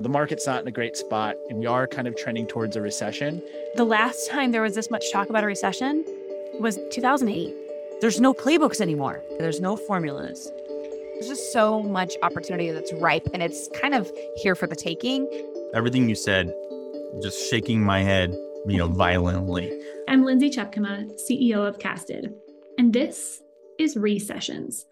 The market's not in a great spot, and we are kind of trending towards a recession. The last time there was this much talk about a recession was 2008. There's no playbooks anymore, there's no formulas. There's just so much opportunity that's ripe and it's kind of here for the taking. Everything you said, just shaking my head, you know, violently. I'm Lindsay Tjepkema, CEO of Casted, and this is Recessions,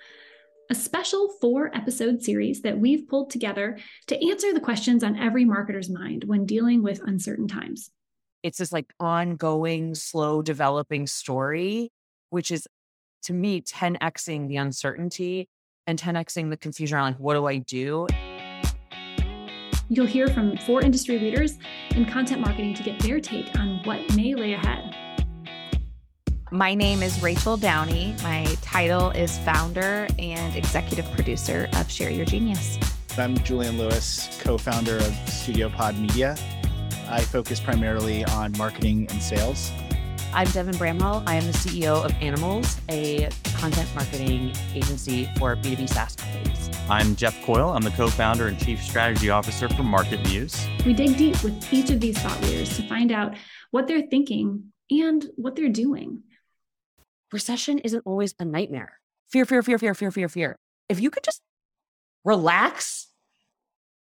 a special four episode series that we've pulled together to answer the questions on every marketer's mind when dealing with uncertain times. It's this like ongoing, slow developing story, which is to me 10xing the uncertainty and 10xing the confusion around like, what do I do? You'll hear from four industry leaders in content marketing to get their take on what may lay ahead. My name is Rachel Downey. My title is founder and executive producer of Share Your Genius. I'm Julian Lewis, co founder of StudioPod Media. I focus primarily on marketing and sales. I'm Devin Bramhall. I am the CEO of Animalz, a content marketing agency for B2B SaaS companies. I'm Jeff Coyle. I'm the co founder and chief strategy officer for MarketMuse. We dig deep with each of these thought leaders to find out what they're thinking and what they're doing. Recession isn't always a nightmare. Fear, fear, fear, fear, fear, fear, fear. If you could just relax,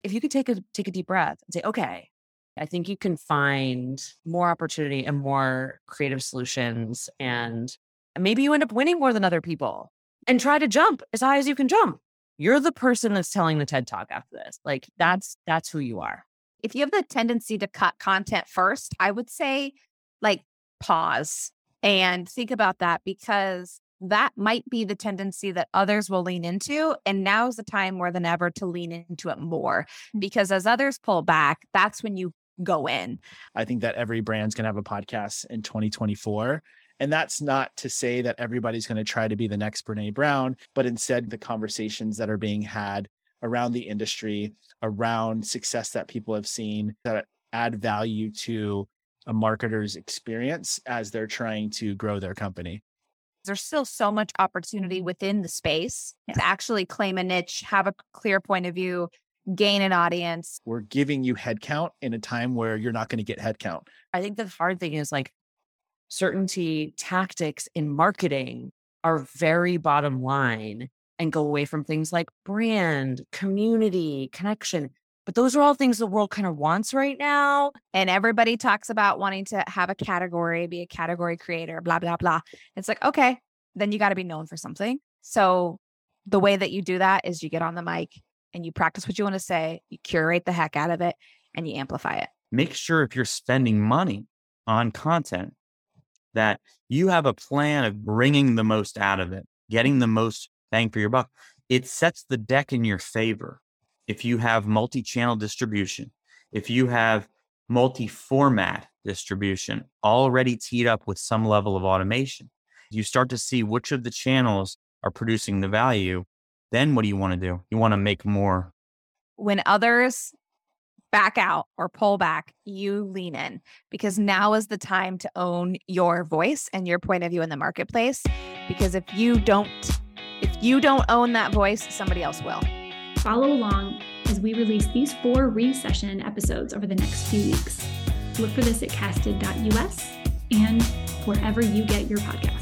if you could take a take a deep breath and say, okay, I think you can find more opportunity and more creative solutions. And maybe you end up winning more than other people and try to jump as high as you can jump. You're the person that's telling the TED talk after this. Like that's that's who you are. If you have the tendency to cut content first, I would say like pause and think about that because that might be the tendency that others will lean into. And now's the time more than ever to lean into it more mm. because as others pull back, that's when you go in. I think that every brand's going to have a podcast in 2024. And that's not to say that everybody's going to try to be the next Brene Brown, but instead the conversations that are being had around the industry, around success that people have seen that add value to a marketer's experience as they're trying to grow their company. There's still so much opportunity within the space to actually claim a niche, have a clear point of view, gain an audience. We're giving you headcount in a time where you're not going to get headcount. I think the hard thing is like certainty tactics in marketing are very bottom line and go away from things like brand, community, connection. But those are all things the world kind of wants right now. And everybody talks about wanting to have a category, be a category creator, blah, blah, blah. It's like, okay, then you got to be known for something. So the way that you do that is you get on the mic and you practice what you want to say, you curate the heck out of it, and you amplify it. Make sure if you're spending money on content that you have a plan of bringing the most out of it, getting the most bang for your buck. It sets the deck in your favor. If you have multi channel distribution, if you have multi format distribution already teed up with some level of automation, you start to see which of the channels are producing the value. Then what do you want to do? You want to make more. When others back out or pull back, you lean in because now is the time to own your voice and your point of view in the marketplace. Because if you don't, if you don't own that voice, somebody else will. Follow along as we release these four recession episodes over the next few weeks. Look for this at casted.us and wherever you get your podcasts.